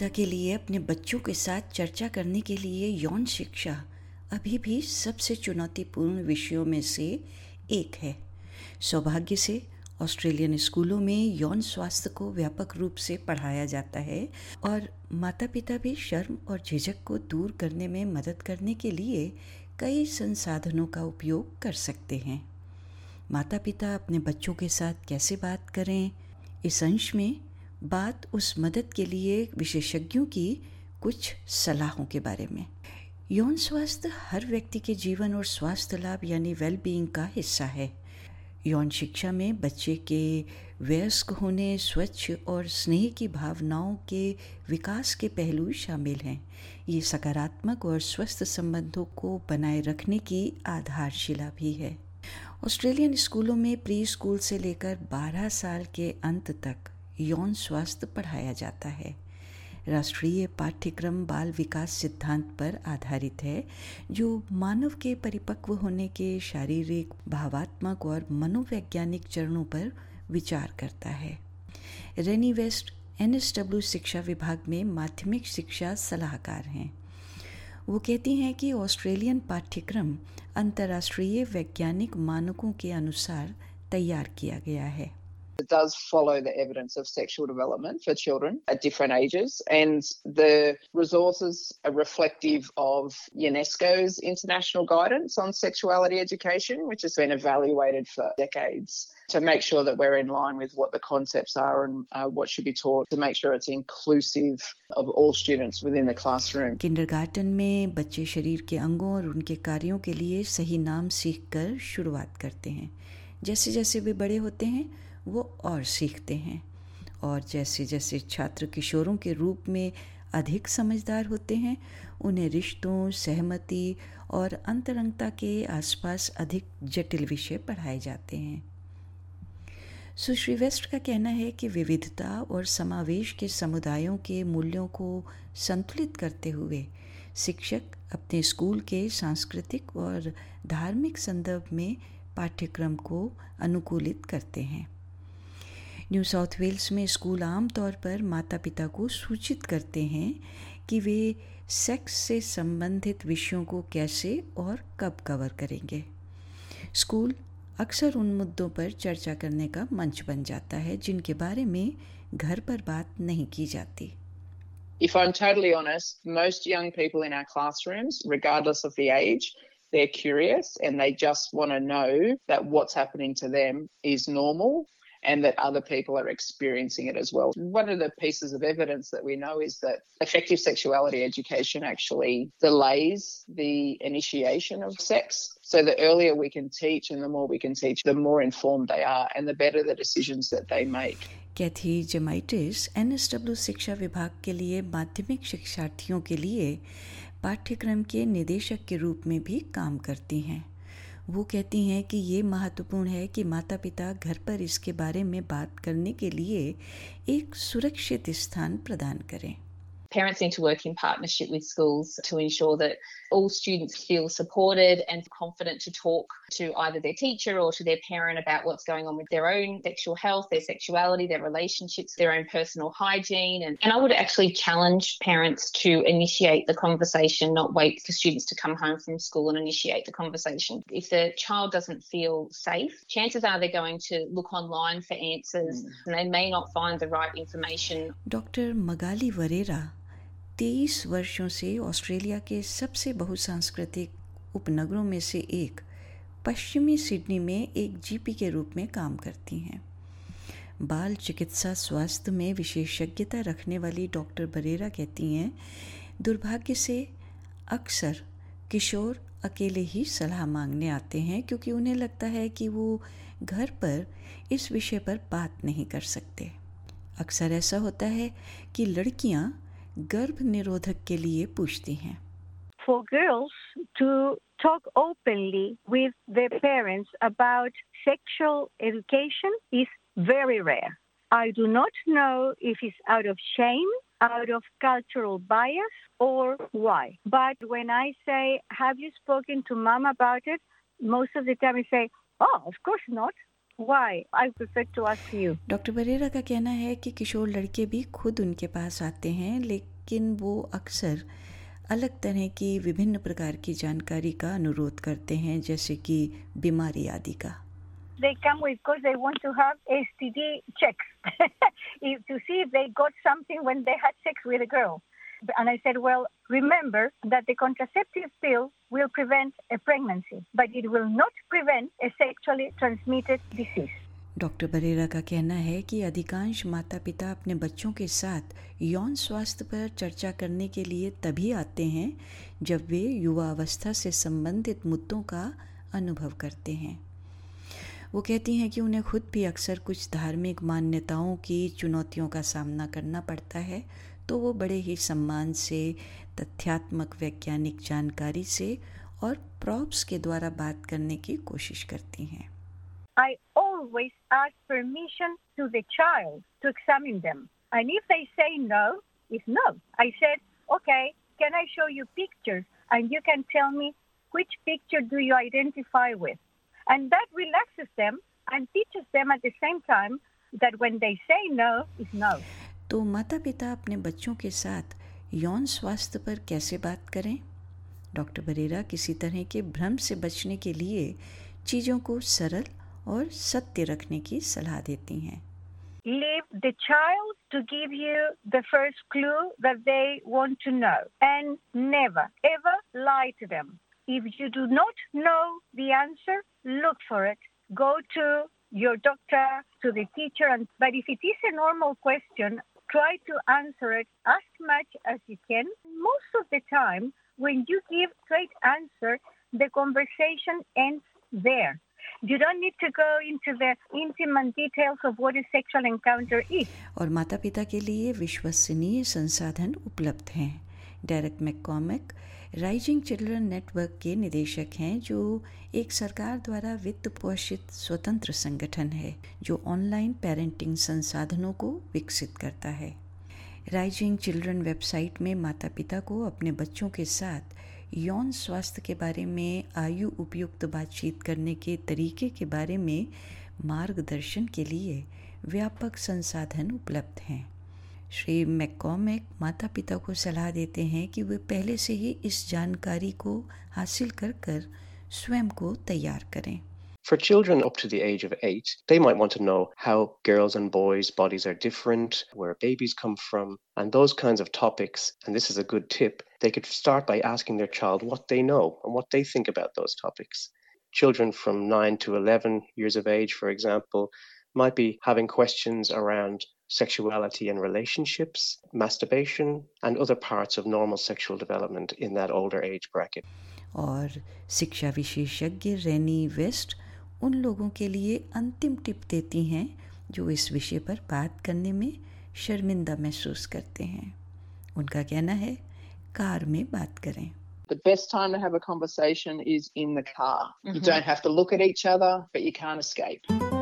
पिता के लिए, अपने बच्चों के साथ चर्चा करने के लिए यौन शिक्षा अभी भी सबसे चुनौतीपूर्ण विषयों में से एक है। सौभाग्य से ऑस्ट्रेलियन स्कूलों में यौन स्वास्थ्य को व्यापक रूप से पढ़ाया जाता है और माता पिता भी शर्म और झिझक को दूर करने में मदद करने के लिए कई संसाधनों का उपयोग कर सकते हैं। माता पिता अपने बच्चों के साथ कैसे बात करें? इस अंश में बात उस मदद के लिए विशेषज्ञों की कुछ सलाहों के बारे में। यौन स्वास्थ्य हर व्यक्ति के जीवन और स्वास्थ्य लाभ यानी वेल बीइंग का हिस्सा है। यौन शिक्षा में बच्चे के वयस्क होने, स्वच्छ और स्नेह की भावनाओं के विकास के पहलू शामिल हैं। ये सकारात्मक और स्वस्थ संबंधों को बनाए रखने की आधारशिला भी है। ऑस्ट्रेलियन स्कूलों में प्री स्कूल से लेकर 12 साल के अंत तक यौन स्वास्थ्य पढ़ाया जाता है। राष्ट्रीय पाठ्यक्रम बाल विकास सिद्धांत पर आधारित है, जो मानव के परिपक्व होने के शारीरिक, भावात्मक और मनोवैज्ञानिक चरणों पर विचार करता है। रेनी वेस्ट, एनएसडब्ल्यू शिक्षा विभाग में माध्यमिक शिक्षा सलाहकार हैं। वो कहती हैं कि ऑस्ट्रेलियन पाठ्यक्रम अंतर्राष्ट्रीय वैज्ञानिक मानकों के अनुसार तैयार किया गया है। It does follow the evidence of sexual development for children at different ages, and the resources are reflective of UNESCO's international guidance on sexuality education, which has been evaluated for decades to make sure that we're in line with what the concepts are and uh, what should be taught to make sure it's inclusive of all students within the classroom. Kindergarten में बच्चे शरीर के अंगों और उनके कार्यों के लिए सही नाम सीखकर शुरुआत करते हैं जैसे जैसे वे बड़े होते हैं वो और सीखते हैं। और जैसे जैसे छात्र किशोरों के रूप में अधिक समझदार होते हैं, उन्हें रिश्तों, सहमति और अंतरंगता के आसपास अधिक जटिल विषय पढ़ाए जाते हैं। सुश्री वेस्ट का कहना है कि विविधता और समावेश के समुदायों के मूल्यों को संतुलित करते हुए शिक्षक अपने स्कूल के सांस्कृतिक और धार्मिक संदर्भ में पाठ्यक्रम को अनुकूलित करते हैं। न्यू साउथ वेल्स में स्कूल आमतौर पर माता पिता को सूचित करते हैं कि वे सेक्स से संबंधित विषयों को कैसे और कब कवर करेंगे स्कूल अक्सर उन मुद्दों पर चर्चा करने का मंच बन जाता है जिनके बारे में घर पर बात नहीं की जाती If I'm totally honest, most young people in our classrooms, regardless of the age, they're curious and they just want to know that what's happening to them is normal and that other people are experiencing it as well. One of the pieces of evidence that we know is that effective sexuality education actually delays the initiation of sex. So the earlier we can teach and the more we can teach, the more informed they are and the better the decisions that they make. Kathy जमाइटिस NSW शिक्षा विभाग के लिए माध्यमिक शिक्षार्थियों के लिए पाठ्यक्रम के निदेशक के रूप में भी काम करती हैं वो कहती हैं कि ये महत्वपूर्ण है कि माता पिता घर पर इसके बारे में बात करने के लिए एक सुरक्षित स्थान प्रदान करें। Parents need to work in partnership with schools to ensure that all students feel supported and confident to talk to either their teacher or to their parent about what's going on with their own sexual health, their sexuality, their relationships, their own personal hygiene. And, and I would actually challenge parents to initiate the conversation, not wait for students to come home from school and initiate the conversation. If the child doesn't feel safe, chances are they're going to look online for answers mm. and they may not find the right information. Dr. Magali Varera तेईस वर्षों से Australia के सबसे बहुसांस्कृतिक उपनगरों में से एक पश्चिमी Sydney में एक जीपी के रूप में काम करती हैं। बाल चिकित्सा स्वास्थ्य में विशेषज्ञता रखने वाली डॉक्टर बरेरा कहती हैं, दुर्भाग्य से अक्सर किशोर अकेले ही सलाह मांगने आते हैं क्योंकि उन्हें लगता है कि वो घर पर इस विषय पर बात नहीं कर सकते। अक्सर ऐसा होता है कि लड़कियाँ गर्भ निरोधक के लिए पूछती हैं For girls to talk openly with their parents about sexual education is very rare. I do not know if it's out of shame, out of cultural bias, or why. But when I say, Have you spoken to mom about it? Most of the time I say, Oh, of course not. Why? I prefer to ask you. Doctor Barrera का कहना है कि किशोर लड़के भी खुद उनके पास आते हैं लेकिन वो अक्सर अलग तरह की विभिन्न प्रकार की जानकारी का अनुरोध करते हैं जैसे कि बीमारी आदि का They come with because they want to have STD checks to see if they got something when they had sex with a girl. And I said, well, remember that the contraceptive pill will prevent a pregnancy, but it will not prevent a sexually transmitted disease. Doctor Barrera का कहना है कि अधिकांश माता पिता अपने बच्चों के साथ यौन स्वास्थ्य पर चर्चा करने के लिए तभी आते हैं जब वे युवा अवस्था से संबंधित मुद्दों का अनुभव करते हैं वो कहती हैं कि उन्हें खुद भी अक्सर कुछ धार्मिक मान्यताओं की चुनौतियों का सामना करना पड़ता है तो वो बड़े ही सम्मान से तथ्यात्मक वैज्ञानिक जानकारी से और प्रॉप्स के द्वारा बात करने की कोशिश करती हैं I always ask permission to the child to examine them. And if they say no, it's no. I said, okay, can I show you pictures? And you can tell me which picture do you identify with? And that relaxes them and teaches them at the same time that when they say no, is no. तो माता पिता अपने बच्चों के साथ यौन स्वास्थ्य पर कैसे बात करें डॉक्टर बरेरा किसी तरह के भ्रम से बचने के लिए चीज़ों को सरल और सत्य रखने की सलाह देती हैं Leave the child to give you the first clue that they want to know. And never, ever lie to them. If you do not know the answer, look for it. Go to your doctor, to the teacher. And, but if it is a normal question, try to answer it as much as you can. Most of the time, when you give straight answer, the conversation ends there. You don't need to go into the intimate details of what a sexual encounter is. और माता पिता के लिए विश्वसनीय संसाधन उपलब्ध हैं Derek मैककॉमिक Raising Children Network के निदेशक हैं, जो एक सरकार द्वारा वित्त पोषित स्वतंत्र संगठन है, जो ऑनलाइन पेरेंटिंग संसाधनों को विकसित करता है। राइजिंग चिल्ड्रन वेबसाइट में माता पिता को अपने बच्चों के साथ यौन स्वास्थ्य के बारे में, आयु उपयुक्त बातचीत करने के तरीके के बारे में मार्गदर्शन के लिए व्यापक संसाधन उपलब्ध हैं। श्री मैककॉमिक माता पिता को सलाह देते हैं कि वे पहले से ही इस जानकारी को हासिल कर कर स्वयं को तैयार करें For children up to the age of eight, they might want to know how girls' and boys' bodies are different, where babies come from, and those kinds of topics. And this is a good tip. They could start by asking their child what they know and what they think about those topics. Children from 9 to 11 years of age, for example, might be having questions around sexuality and relationships, masturbation, and other parts of normal sexual development in that older age bracket. और शिक्षा विशेषज्ञ रेनी waste उन लोगों के लिए अंतिम tip देती हैं जो इस विषय पर बात करने में शर्मिंदा महसूस करते हैं उनका कहना है कार में बात करें The best time to have a conversation is in the car. You Mhm. don't have to look at each other, but you can't escape.